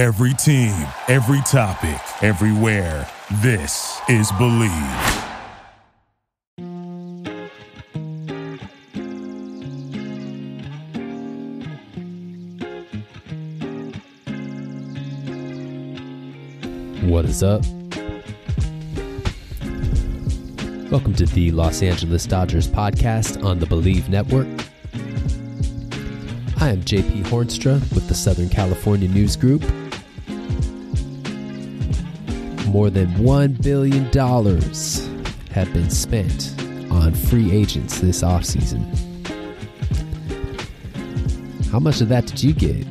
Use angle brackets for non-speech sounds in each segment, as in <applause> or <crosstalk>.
Every team, every topic, everywhere. This is Bleav. What is up? Welcome to the Los Angeles Dodgers podcast on the Bleav Network. I am JP Hornstra with the Southern California News Group. More than $1 billion have been spent on free agents this offseason. How much of that did you get?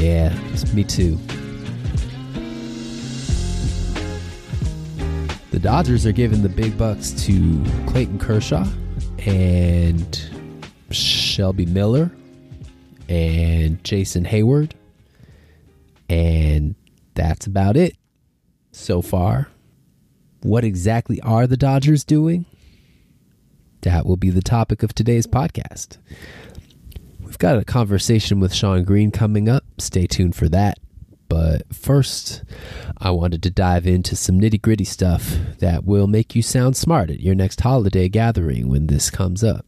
Yeah, me too. The Dodgers are giving the big bucks to Clayton Kershaw and Shelby Miller and Jason Heyward. And that's about it so far. What exactly are the Dodgers doing? That will be the topic of today's podcast. We've got a conversation with Shawn Green coming up. Stay tuned for that. But first, I wanted to dive into some nitty gritty stuff that will make you sound smart at your next holiday gathering when this comes up.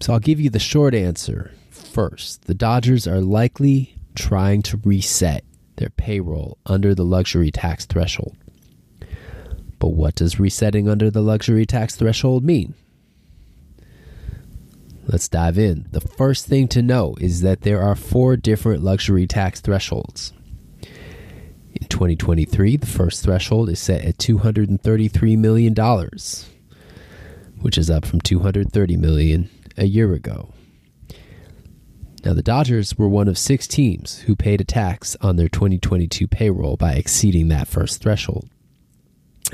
So I'll give you the short answer first. The Dodgers are likely trying to reset their payroll under the luxury tax threshold. But what does resetting under the luxury tax threshold mean? Let's dive in. The first thing to know is that there are four different luxury tax thresholds. In 2023, the first threshold is set at $233 million, which is up from 230 million a year ago. Now, the Dodgers were one of six teams who paid a tax on their 2022 payroll by exceeding that first threshold.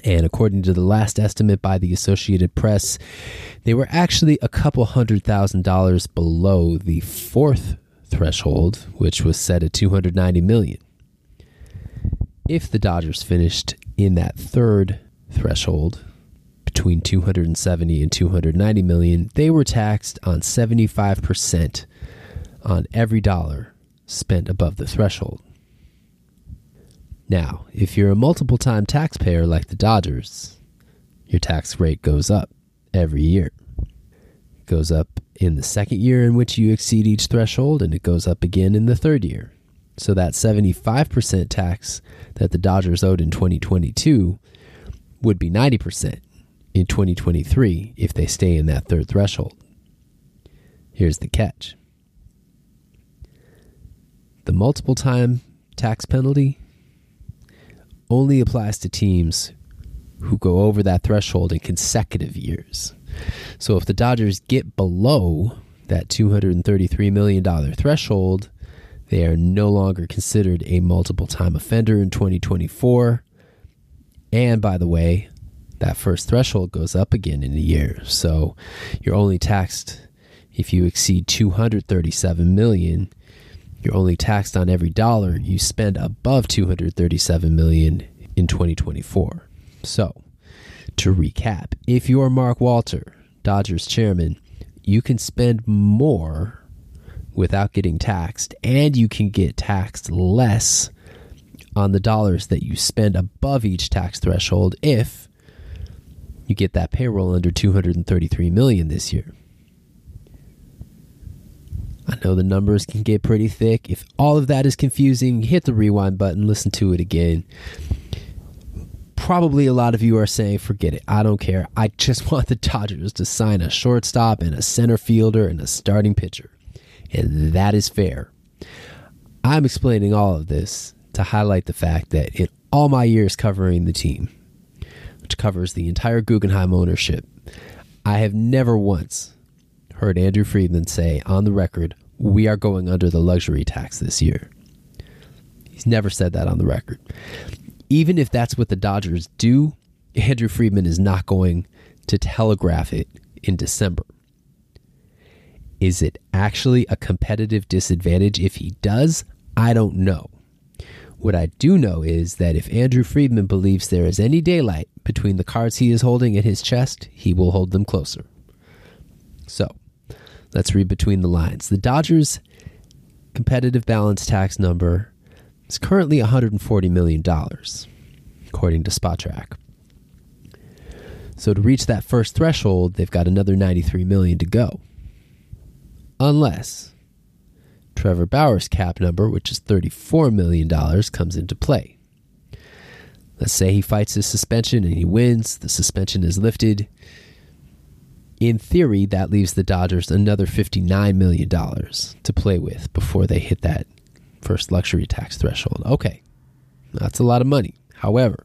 And according to the last estimate by the Associated Press, they were actually a couple hundred thousand dollars below the fourth threshold, which was set at 290 million. If the Dodgers finished in that third threshold, between 270 and 290 million, they were taxed on 75% on every dollar spent above the threshold. Now, if you're a multiple time taxpayer like the Dodgers, your tax rate goes up every year. It goes up in the second year in which you exceed each threshold, and it goes up again in the third year. So that 75% tax that the Dodgers owed in 2022 would be 90% in 2023 if they stay in that third threshold. Here's the catch the multiple time tax penalty only applies to teams who go over that threshold in consecutive years. So if the Dodgers get below that $233 million threshold, they are no longer considered a multiple time offender in 2024. And by the way, that first threshold goes up again in a year. So you're only taxed if you exceed 237 million you're only taxed on every dollar you spend above 237 million in 2024. So, to recap, if you're Mark Walter, Dodgers chairman, you can spend more without getting taxed and you can get taxed less on the dollars that you spend above each tax threshold if you get that payroll under 233 million this year. I know the numbers can get pretty thick. If all of that is confusing, hit the rewind button, listen to it again. Probably a lot of you are saying, forget it. I don't care. I just <laughs> want the Dodgers to sign a shortstop and a center fielder and a starting pitcher. And that is fair. I'm explaining all of this to highlight the fact that in all my years covering the team, which covers the entire Guggenheim ownership, I have never once heard Andrew Friedman say on the record, we are going under the luxury tax this year. He's never said that on the record. Even if that's what the Dodgers do, Andrew Friedman is not going to telegraph it in December. Is it actually a competitive disadvantage if he does? I don't know. What I do know is that if Andrew Friedman believes there is any daylight between the cards he is holding at his chest, he will hold them closer. So, Let's read between the lines. The Dodgers' competitive balance tax number is currently $140 million, according to Spotrac. So to reach that first threshold, they've got another 93 million to go. Unless Trevor Bauer's cap number, which is $34 million, comes into play. Let's say he fights his suspension and he wins, the suspension is lifted. In theory, that leaves the Dodgers another $59 million to play with before they hit that first luxury tax threshold. Okay, that's a lot of money. However,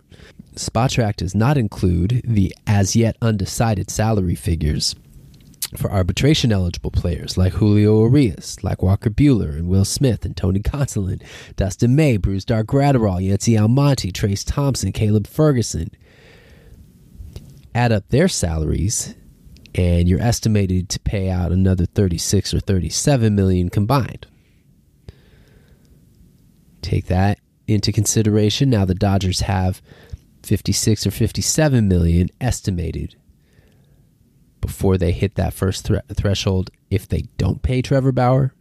Spotrac does not include the as yet undecided salary figures for arbitration eligible players like Julio Urias, like Walker Buehler and Will Smith and Tony Gonsolin, Dustin May, Brusdar Graterol, Yency Almonte, Trayce Thompson, Caleb Ferguson. Add up their salaries, and you're estimated to pay out another 36 or 37 million combined. Take that into consideration. Now the Dodgers have 56 or 57 million estimated before they hit that first thre- threshold if they don't pay Trevor Bauer.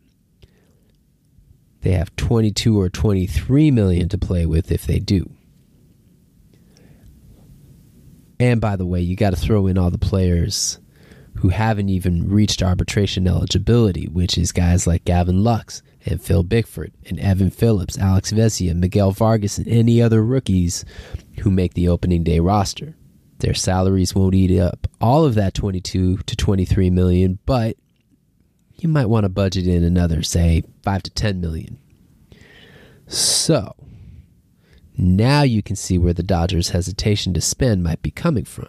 They have 22 or 23 million to play with if they do. And by the way, you got to throw in all the players who haven't even reached arbitration eligibility, which is guys like Gavin Lux and Phil Bickford and Evan Phillips, Alex Vesia, Miguel Vargas, and any other rookies who make the opening day roster. Their salaries won't eat up all of that 22 to 23 million, but you might want to budget in another, say, 5 to 10 million. So, now you can see where the Dodgers' hesitation to spend might be coming from.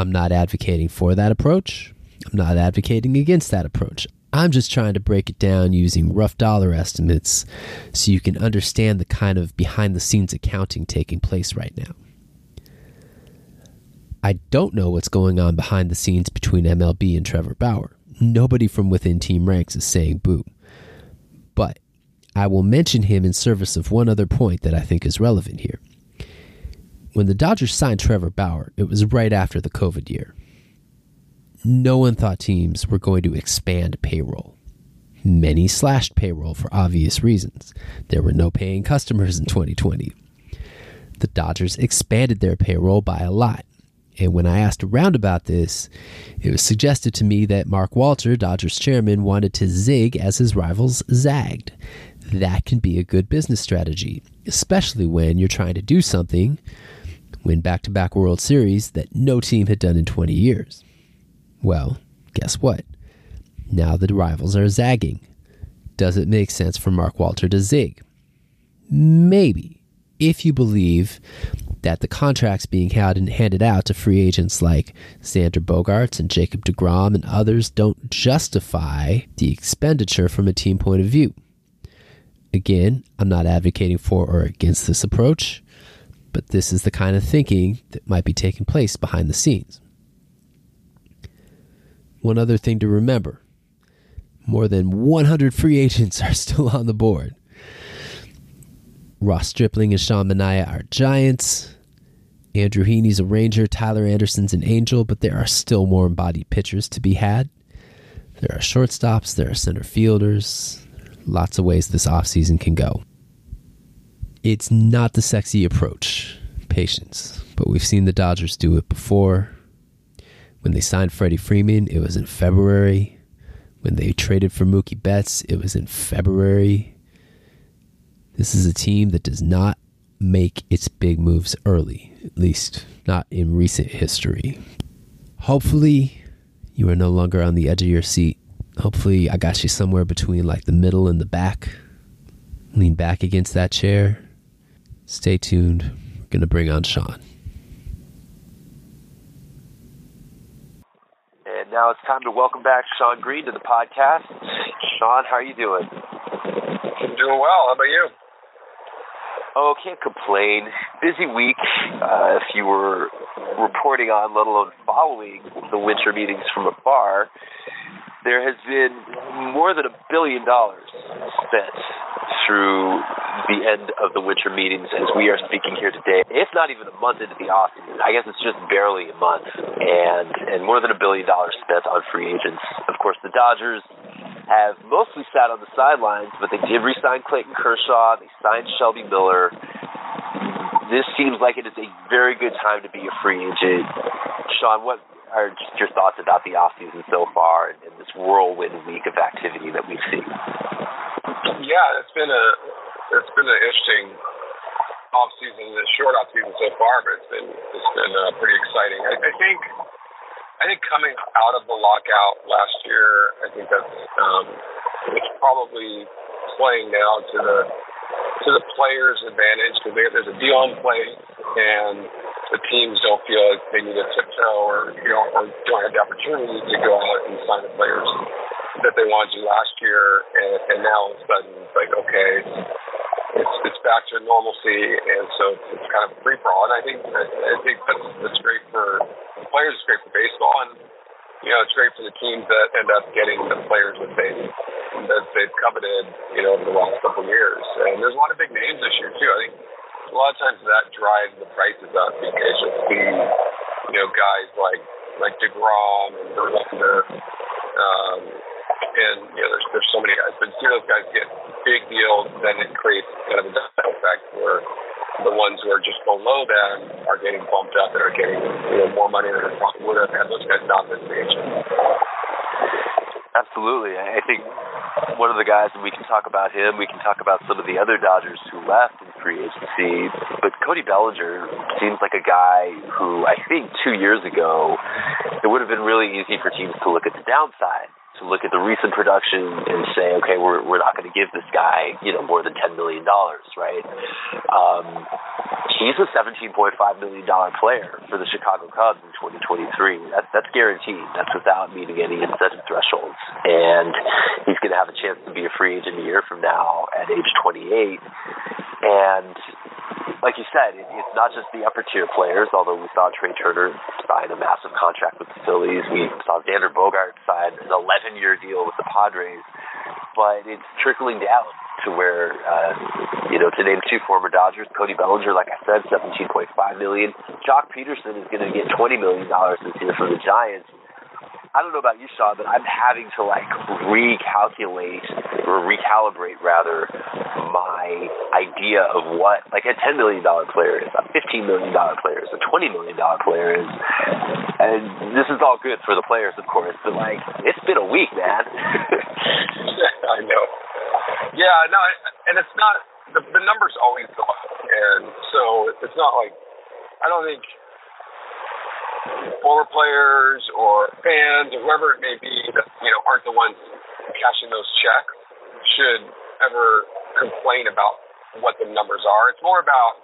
I'm not advocating for that approach. I'm not advocating against that approach. I'm just trying to break it down using rough dollar estimates so you can understand the kind of behind the scenes accounting taking place right now. I don't know what's going on behind the scenes between MLB and Trevor Bauer. Nobody from within team ranks is saying boo. But I will mention him in service of one other point that I think is relevant here. When the Dodgers signed Trevor Bauer, it was right after the COVID year. No one thought teams were going to expand payroll. Many slashed payroll for obvious reasons. There were no paying customers in 2020. The Dodgers expanded their payroll by a lot. And when I asked around about this, it was suggested to me that Mark Walter, Dodgers chairman, wanted to zig as his rivals zagged. That can be a good business strategy, especially when you're trying to do something, win back to back World Series that no team had done in 20 years. Well, guess what? Now the rivals are zagging. Does it make sense for Mark Walter to zig? Maybe, if you believe that the contracts being handed out to free agents like Xander Bogaerts and Jacob DeGrom and others don't justify the expenditure from a team point of view. Again, I'm not advocating for or against this approach, but this is the kind of thinking that might be taking place behind the scenes. One other thing to remember more than 100 free agents are still on the board. Ross Stripling and Sean Manaea are Giants. Andrew Heaney's a Ranger. Tyler Anderson's an Angel, but there are still more embodied pitchers to be had. There are shortstops, there are center fielders. Lots of ways this offseason can go. It's not the sexy approach, patience, but we've seen the Dodgers do it before. When they signed Freddie Freeman, it was in February. When they traded for Mookie Betts, it was in February. This is a team that does not make its big moves early, at least not in recent history. Hopefully, you are no longer on the edge of your seat. Hopefully, I got you somewhere between like the middle and the back. Lean back against that chair. Stay tuned. We're going to bring on Shawn. And now it's time to welcome back Shawn Green to the podcast. Shawn, how are you doing? I'm doing well. How about you? Oh, can't complain. Busy week. Uh, if you were reporting on, let alone following the winter meetings from afar, there has been more than a billion dollars spent through the end of the winter meetings as we are speaking here today. It's not even a month into the offseason. I guess it's just barely a month, and and more than a billion dollars spent on free agents. Of course, the Dodgers have mostly sat on the sidelines, but they did re-sign Clayton Kershaw. They signed Shelby Miller. This seems like it is a very good time to be a free agent. Shawn, what are just your thoughts about the offseason so far and, and this whirlwind week of activity that we've seen? Yeah, it's been a it's been an interesting off season, a short off season so far, but it's been it's been uh, pretty exciting. I, I think I think coming out of the lockout last year, I think that's um, it's probably playing now to the to the players' advantage because there's a deal in place and the teams don't feel like they need to tiptoe or you know or don't have the opportunity to go out and sign the players that they wanted to last year, and, and now all of a sudden it's like okay, it's it's back to normalcy, and so it's, kind of free for all. And I think I, think that's that's great for the players. It's great for baseball, and you know it's great for the teams that end up getting the players that they that they've coveted, you know, over the last couple of years. And there's a lot of big names this year too. I think a lot of times that drives the prices up because you'll see, you know, guys like like Degrom and Verlander. Um, and you know, there's there's so many guys, but see those guys get big deals, then it creates kind of a domino effect where the ones who are just below them are getting bumped up and are getting you know more money than they would have had those guys not been free agents. Absolutely. I think one of the guys, and we can talk about him, we can talk about some of the other Dodgers who left in free agency, but Cody Bellinger seems like a guy who I think two years ago, it would have been really easy for teams to look at the downside look at the recent production and say, okay, we're we're not going to give this guy, you know, more than ten million dollars, right? Um, he's a seventeen point five million dollar player for the Chicago Cubs in 2023. That's that's guaranteed. That's without meeting any incentive thresholds, and he's going to have a chance to be a free agent a year from now at age 28. And like you said, it, it's not just the upper tier players. Although we saw Trea Turner sign a massive contract with the Phillies, we saw Xander Bogart sign an 11 year deal with the Padres, but it's trickling down to where, uh, you know, to name two former Dodgers, Cody Bellinger, like I said, 17.5 million. Joc Pederson is going to get 20 million dollars this year from the Giants. I don't know about you, Shawn, but I'm having to like recalculate or recalibrate rather my idea of what like a ten million dollar player is, a fifteen million dollar player is, a twenty million dollar player is. And this is all good for the players, of course, but like it's been a week, man. <laughs> I know. Yeah, no, and it's not the, the numbers always go up, and so it's not like I don't think former players or fans or whoever it may be that you know aren't the ones cashing those checks should ever complain about what the numbers are. It's more about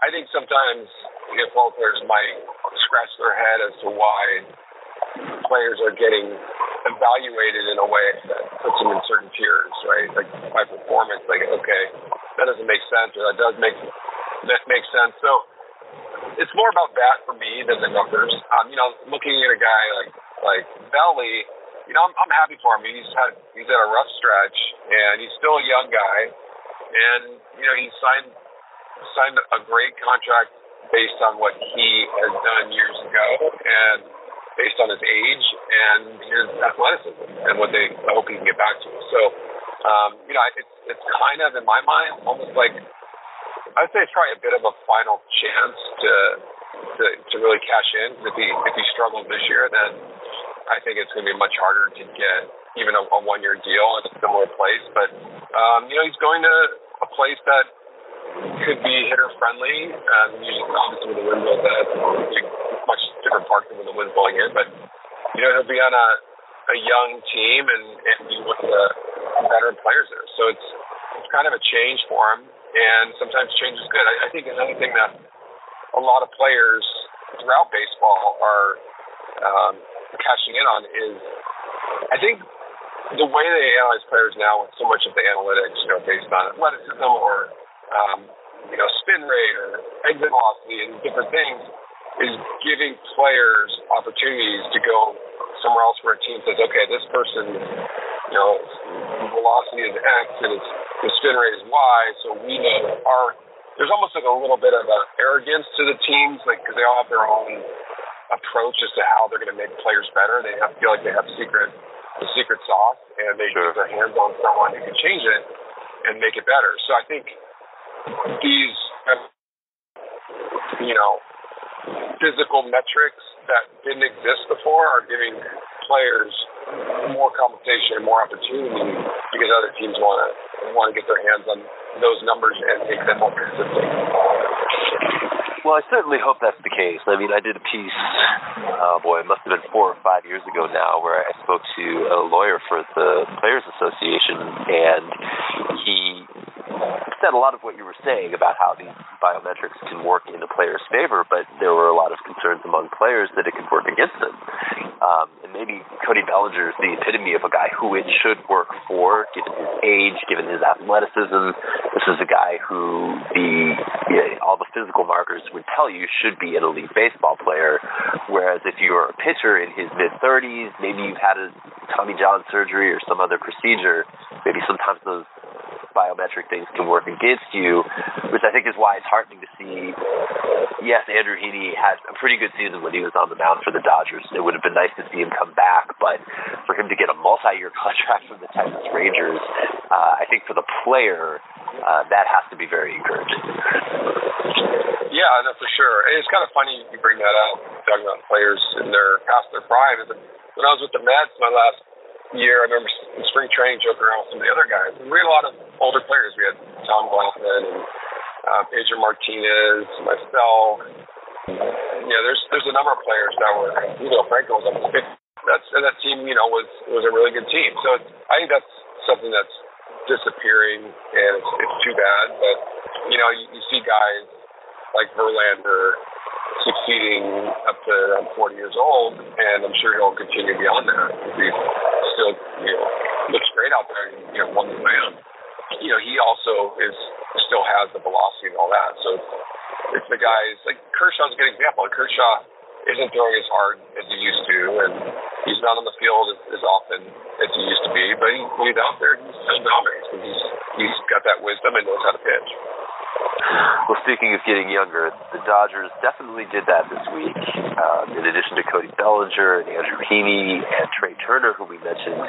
I think sometimes football players might scratch their head as to why players are getting evaluated in a way that puts them in certain tiers, right? Like by performance, like okay, that doesn't make sense, or that does make that makes sense. So it's more about that for me than the numbers. Um, you know, looking at a guy like like Belly, you know, I'm, I'm happy for him. He's had he's had a rough stretch, and he's still a young guy, and you know, he signed signed a great contract based on what he has done years ago, and based on his age and his athleticism and what they hope he can get back to. So, um, you know, it's it's kind of in my mind almost like I'd say it's probably a bit of a final chance to to, to really cash in. If he if he struggles this year, then I think it's going to be much harder to get even a, a one year deal in a similar place. But um, you know, he's going to a place that could be hitter friendly. Um, usually, obviously, with the wind blows it's much different parts than when the wind's blowing in. But you know, he'll be on a a young team and, and be one of the veteran players there. So it's it's kind of a change for him and sometimes change is good. I, I think another thing that a lot of players throughout baseball are um, cashing in on is, I think the way they analyze players now with so much of the analytics, you know, based on athleticism or um, you know spin rate or exit velocity and different things, is giving players opportunities to go somewhere else where a team says, okay, this person, you know, velocity is X and it's the spin rate is Y, so we know our. There's almost like a little bit of an arrogance to the teams, like because they all have their own approach as to how they're going to make players better. They have, feel like they have secret the secret sauce, and they sure. get their hands on someone who can change it and make it better. So I think these, you know, physical metrics that didn't exist before are giving players more compensation and more opportunity because other teams want to want to get their hands on those numbers and make them more consistent. Well, I certainly hope that's the case. I mean, I did a piece, oh boy, it must have been four or five years ago now, where I spoke to a lawyer for the Players Association, and he said a lot of what you were saying about how these biometrics can work in a player's favor, but there were a lot of concerns among players that it could work against them. Um, and maybe Cody Bellinger is the epitome of a guy who it should work for, given his age, given his athleticism. This is a guy who the you know, all the physical markers would tell you should be an elite baseball player. Whereas if you're a pitcher in his mid 30s, maybe you've had a Tommy John surgery or some other procedure, maybe sometimes those biometric things can work against you, which I think is why it's heartening to see. Yes, Andrew Heaney had a pretty good season when he was on the mound for the Dodgers. It would have been nice to see him come back, but for him to get a multi-year <laughs> contract from the Texas Rangers, uh, I think for the player, uh, that has to be very encouraging. Yeah, no, for sure. And it's kind of funny you bring that up, talking about players in their past their prime. When I was with the Mets, my last year, I remember in spring training joking around with some of the other guys. We had a lot of older players. We had Tom Glavine and uh, Pedro Martinez, myself. Know, there's there's a number of players that were. You know, Franco was almost 50. That's and that team, you know, was was a really good team. So it's, I think that's something that's disappearing, and it's, it's too bad. But you know, you, you see guys like Verlander succeeding up to um, 40 years old, and I'm sure he'll continue beyond that. He still, you know, looks great out there. And, you know, won the man. You know, he also is still has the velocity and all that. So it's, the guys like Kershaw's a good example. Kershaw isn't throwing as hard as he used to, and he's not on the field as, as often as he used to be. But he, when he's out there, he still dominates because he's he's got that wisdom and knows how to pitch. <laughs> Well, speaking of getting younger, the Dodgers definitely did that this week. Um, in addition to Cody Bellinger and Andrew Heaney and Trea Turner, who we mentioned,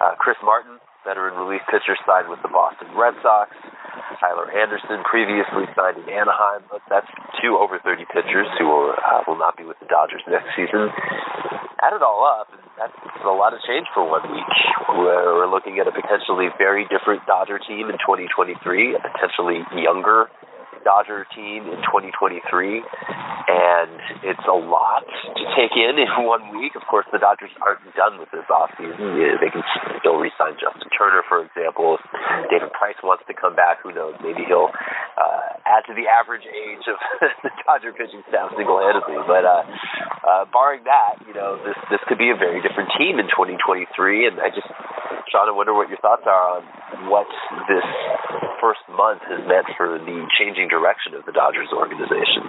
uh, Chris Martin, veteran relief pitcher, signed with the Boston Red Sox. Tyler Anderson, previously signed in Anaheim. But that's two over 30 pitchers who will, uh, will not be with the Dodgers next season. Add it all up, and that's a lot of change for one week. We're looking at a potentially very different Dodger team in 2023, a potentially younger Dodger team in 2023, and it's a lot to take in in <laughs> one week. Of course, the Dodgers aren't done with this offseason. They can still re-sign Justin Turner, for example. If David Price wants to come back, who knows? Maybe he'll uh, add to the average age of <laughs> the Dodger pitching staff single-handedly. But uh, uh, barring that, you know, this this could be a very different team in 2023. And I just, Shawn, I wonder what your thoughts are on what this first month has meant for the changing direction of the Dodgers organization.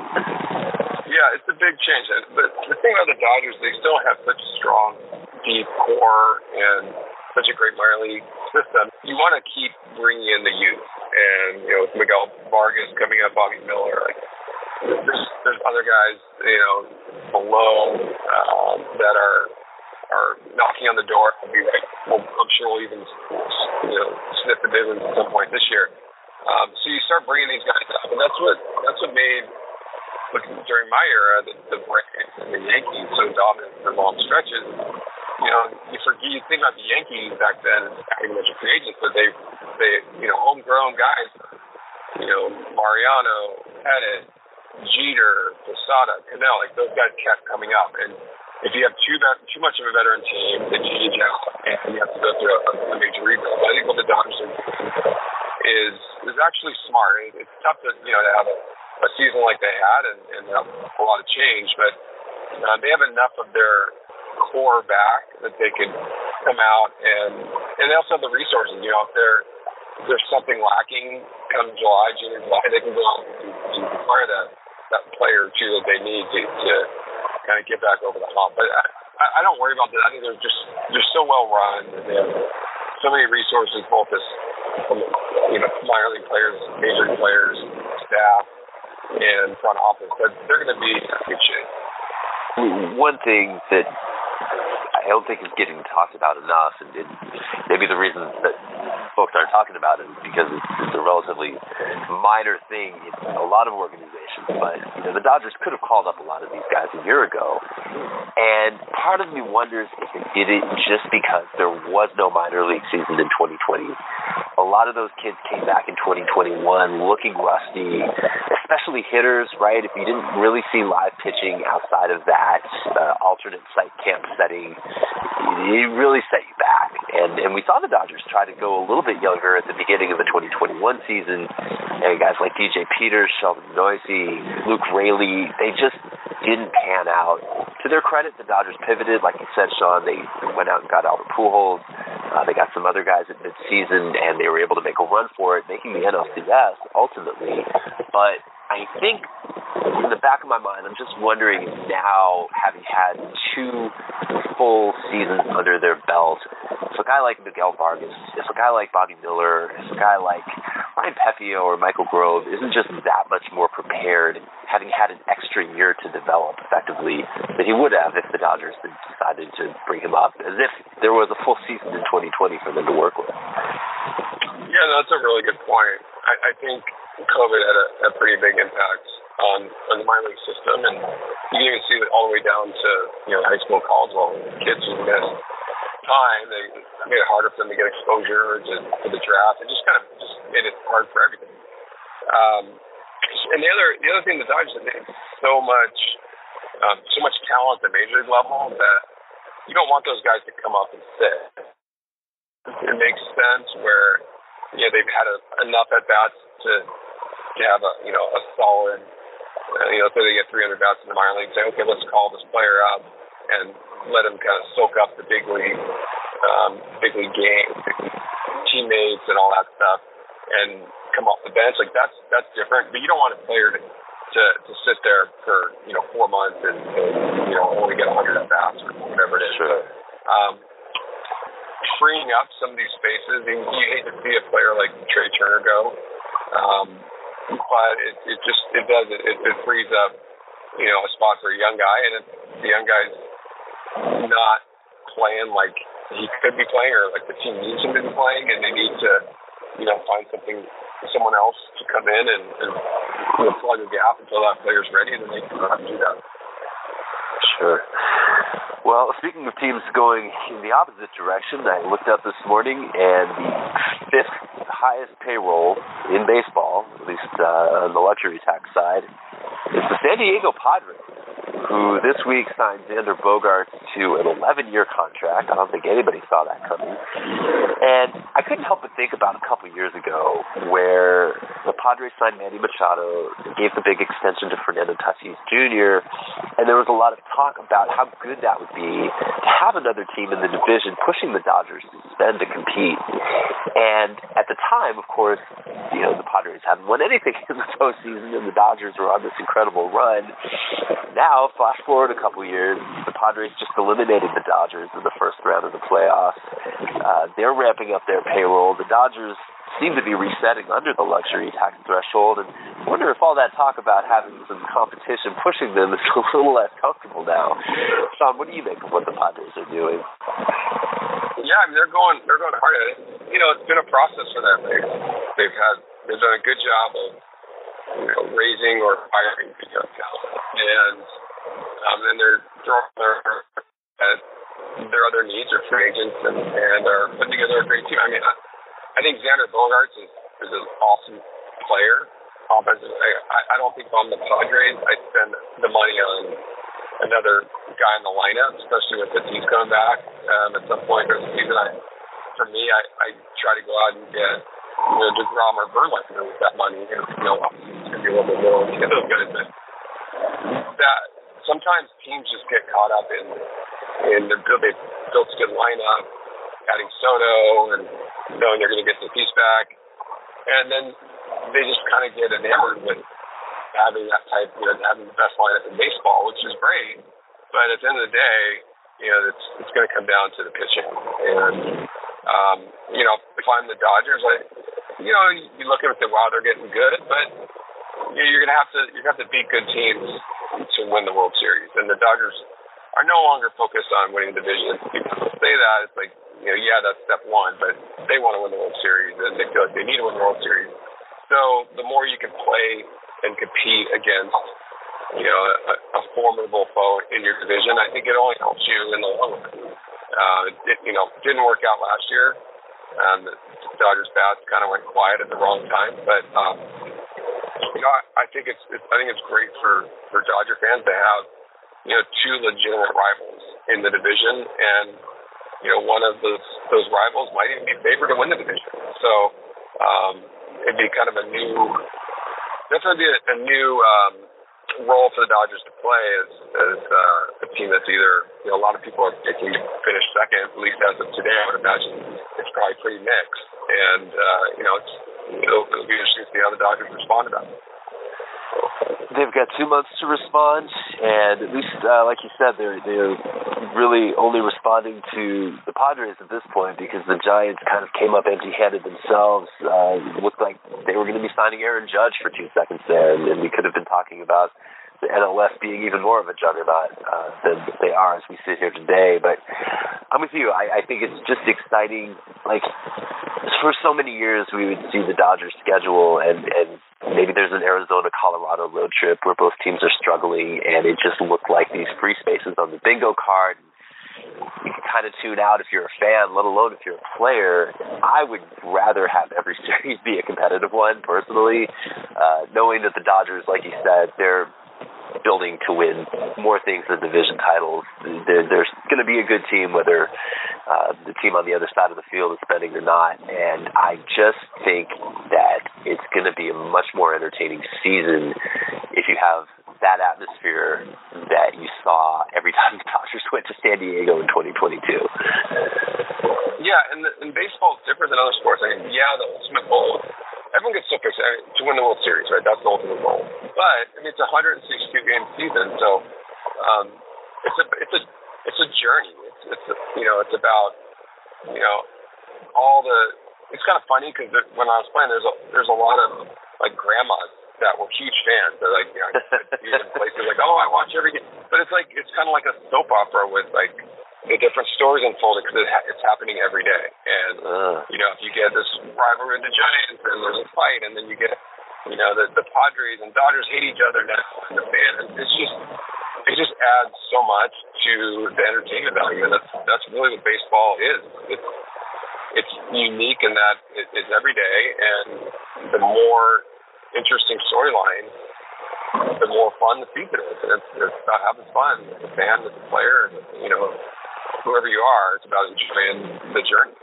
Yeah, it's a big change. But the thing about the Dodgers, they still have such a strong, deep core and such a great minor league system. You want to keep bringing in the youth, and you know, with Miguel Vargas coming up, Bobby Miller, like there's there's other guys, you know, below um, that are are knocking on the door. I'll be like, well, I'm sure we'll even you know sniff the business at some point this year. Um, so you start bringing these guys up, and that's what that's what made during my era the, the Braves the Yankees so dominant for long stretches. You know, you forget you think about the Yankees back then, having a bunch of free agents, but they they you know homegrown guys, you know Mariano, Pettitte, Jeter, Posada, Cano, like those guys kept coming up, and if you have too too much of a veteran team, then you age out and you have to go through a, a major rebuild. But I think what the Dodgers are is is actually smart. It's tough to you know to have a, a season like they had and, and have a lot of change, but uh, they have enough of their core back that they can come out and and they also have the resources. You know, if there there's something lacking come July, June, July, they can go out and, and acquire that that player or two that they need to, to kind of get back over the hump. But I, I don't worry about that. I think they're just they're so well run. They have so many resources, both as you know minor league players, major players, staff, and front office that they're going to be in good shape. One thing that I don't think is getting talked about enough, and, and maybe the reason that folks aren't talking about it because it's, it's a relatively minor thing in a lot of organizations. But you know, the Dodgers could have called up a lot of these guys a year ago, and part of me wonders if they did it just because there was no minor league season in 2020. A lot of those kids came back in 2021 looking rusty, especially hitters. Right, if you didn't really see live pitching outside of that uh, alternate site camp setting it really set you back. And and we saw the Dodgers try to go a little bit younger at the beginning of the 2021 season. And guys like DJ Peters, Sheldon Neuse, Luke Raley, they just didn't pan out. To their credit, the Dodgers pivoted, like you said, Shawn. They went out and got Albert Pujols. Uh, they got some other guys at midseason, and they were able to make a run for it, making the NLCS ultimately. But I think in the back of my mind, I'm just wondering now, having had two full seasons under their belt, if a guy like Miguel Vargas, if a guy like Bobby Miller, if a guy like Ryan Pepiot or Michael Grove isn't just that much more prepared, having had an extra year to develop effectively than he would have if the Dodgers had decided to bring him up, as if there was a full season in 2020 for them to work with. Yeah, that's a really good point. I, I think COVID had a, a pretty big impact on, on the minor league system, and you can even see it all the way down to you know high school, college level. Kids who missed time, they made it harder for them to get exposure to, to the draft. It just kind of just made it hard for everything. Um, and the other the other thing the Dodgers have so much um, so much talent at the major league level that you don't want those guys to come up and sit. It makes sense where you know they've had a, enough at bats to to have a you know a solid uh, you know so they get 300 bats in the minor league. Say okay, let's call this player up and let him kind of soak up the big league um, big league game, teammates and all that stuff, and come off the bench. Like that's that's different. But you don't want a player to to, to sit there for you know four months and, and you know only get 100 at bats or whatever it is. Sure. Um, freeing up some of these spaces. You, you hate to see a player like Trea Turner go. Um, but it, it just it does it, it, it frees up you know a spot for a young guy, and if the young guy's not playing like he could be playing, or like the team needs him to be playing, and they need to you know find something someone else to come in and, and you know, plug a gap until that player's ready, and then they can do that. Sure. Well, speaking of teams going in the opposite direction, I looked up this morning, and the fifth highest payroll in baseball, at least uh, on the luxury tax side, is the San Diego Padres, who this week signed Xander Bogaerts to an 11-year contract. I don't think anybody saw that coming. And I couldn't help but think about a couple years ago where the Padres signed Manny Machado, gave the big extension to Fernando Tatis Jr., and there was a lot of talk about how good that would be to have another team in the division pushing the Dodgers to spend to compete. And at the time, of course, you know, the Padres hadn't won anything <laughs> in the postseason, and the Dodgers were on this incredible run. Now, flash forward a couple years, the Padres just eliminated the Dodgers in the first round of the playoffs. Uh, they're ramping up their payroll. The Dodgers seem to be resetting under the luxury tax threshold, and I wonder if all that talk about having some competition pushing them is <laughs> a little less comfortable now. Shawn, what do you make of what the Padres are doing? Yeah, I mean they're going they're going hard at it. You know, it's been a process for them. They've they've had they've done a good job of you know, raising or firing talent, and um, then they're throwing their at their other needs or free agents and, and are putting together a great team. I mean, I, I think Xander Bogaerts is, is an awesome player. Offensive, I, I don't think if I'm the Padres, I'd spend the money on another guy in the lineup, especially with the team coming back um, at some point during the season. I, for me, I, I try to go out and get you know Degrom or Verlander with that money. You know, be a little bit more to those guys, but that sometimes teams just get caught up in in their they built a good lineup, adding Soto and knowing they're going to get the piece back, and then they just kind of get enamored with having that type, you know, having the best lineup in baseball, which is great. But at the end of the day, you know, it's it's going to come down to the pitching, and Um, you know, if I'm the Dodgers, I, you know, you look at it and say, wow, they're getting good, but you're gonna have to you have to beat good teams to win the World Series, and the Dodgers are no longer focused on winning the division. People say that it's like, you know, yeah, that's step one, but they want to win the World Series, and they feel like they need to win the World Series. So the more you can play and compete against you know, a, a formidable foe in your division, I think it only helps you in the long run. Uh, it, you know, didn't work out last year. Um, the Dodgers bats kind of went quiet at the wrong time, but um, you know, I, think it's, it's I think it's great for for Dodger fans to have you know two legitimate rivals in the division, and you know one of those those rivals might even be favored to win the division. So um, it'd be kind of a new definitely be a, a new um, role for the Dodgers to play as as uh, a team that's either you know a lot of people are picking to finish second. At least as of today, I would imagine it's probably pretty mixed. And uh, you know, it's it'll, it'll be interesting to see how the Dodgers respond to that. They've got two months to respond, and at least, uh, like you said, they're they're really only responding to the Padres at this point because the Giants kind of came up empty-handed themselves. Uh, looked like they were going to be signing Aaron Judge for two seconds there, and, and we could have been talking about the NL West being even more of a juggernaut uh, than they are as we sit here today. But I'm with you. I, I think it's just exciting. Like <laughs> for so many years, we would see the Dodgers schedule, and and maybe there's an Arizona Colorado road trip where both teams are struggling, and it just looked like these free spaces on the bingo card. You can kind of tune out if you're a fan, let alone if you're a player. I would rather have every <laughs> series be a competitive one, personally, uh, knowing that the Dodgers, like you said, they're building to win more things than division titles. There, there's going to be a good team, whether uh, the team on the other side of the field is spending or not. And I just think that it's going to be a much more entertaining season if you have that atmosphere that you saw every <laughs> time the Dodgers went to San Diego in 2022. Yeah, and, the, and baseball is different than other sports. I mean, yeah, the ultimate goal everyone gets so fixed to win the World Series, right? That's the ultimate goal. But I mean, it's a 162 game season, so um, it's a it's a it's a journey. It's it's a, you know it's about you know all the. It's kind of funny because when I was playing, there's a there's a lot of like grandmas that were huge fans. They're like, you know, <laughs> in places like, oh, I watch every game. But it's like it's kind of like a soap opera with like the different stories unfolding because it it's happening every day. And uh. you know, if you get this rivalry with the Giants and there's a fight, and then you get you know the the Padres and Dodgers hate each other now, and the fans, it's just it just adds so much to the entertainment value, and that's that's really what baseball is. It's it's unique in that it, it's every day, and the more interesting storyline, the more fun the season is. And it's, it's about having fun as a fan, as a player, and, you know, whoever you are, it's about enjoying the journey.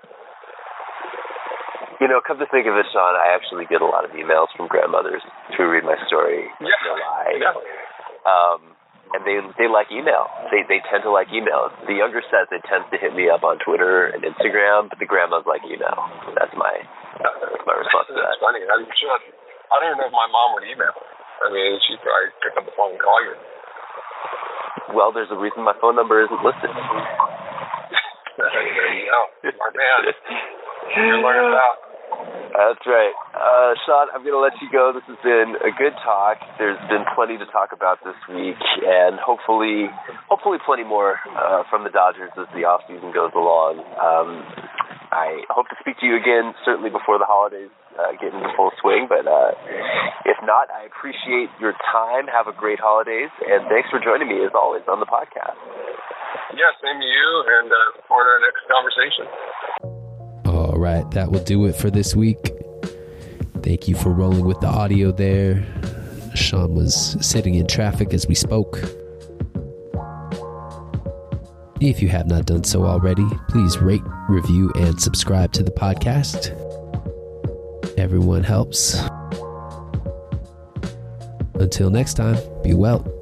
You know, come to think of it, Shawn, I actually get a lot of emails from grandmothers to read my story. Yeah, lie. Yeah. Um, and they they like email. They they tend to like email. The younger set they tend to hit me up on Twitter and Instagram, but the grandmas like email. That's my that's my response to that. That's funny. I'm sure. I don't even know if my mom would email. I mean, she'd probably pick up the phone and call you. Well, there's a reason my phone number isn't listed. there you go. Smart man. You're learning <laughs> about. That's right. Uh, Shawn, I'm going to let you go. This has been a good talk. There's been plenty to talk about this week, and hopefully, hopefully, plenty more uh, from the Dodgers as the off season goes along. Um, I hope to speak to you again, certainly before the holidays uh, get into full swing. But uh, if not, I appreciate your time. Have a great holidays, and thanks for joining me as always on the podcast. Yeah, same to you, and uh, forward to our next conversation. All right, that will do it for this week. Thank you for rolling with the audio there. Shawn was sitting in traffic as we spoke. If you have not done so already, please rate, review, and subscribe to the podcast. Everyone helps. Until next time, be well.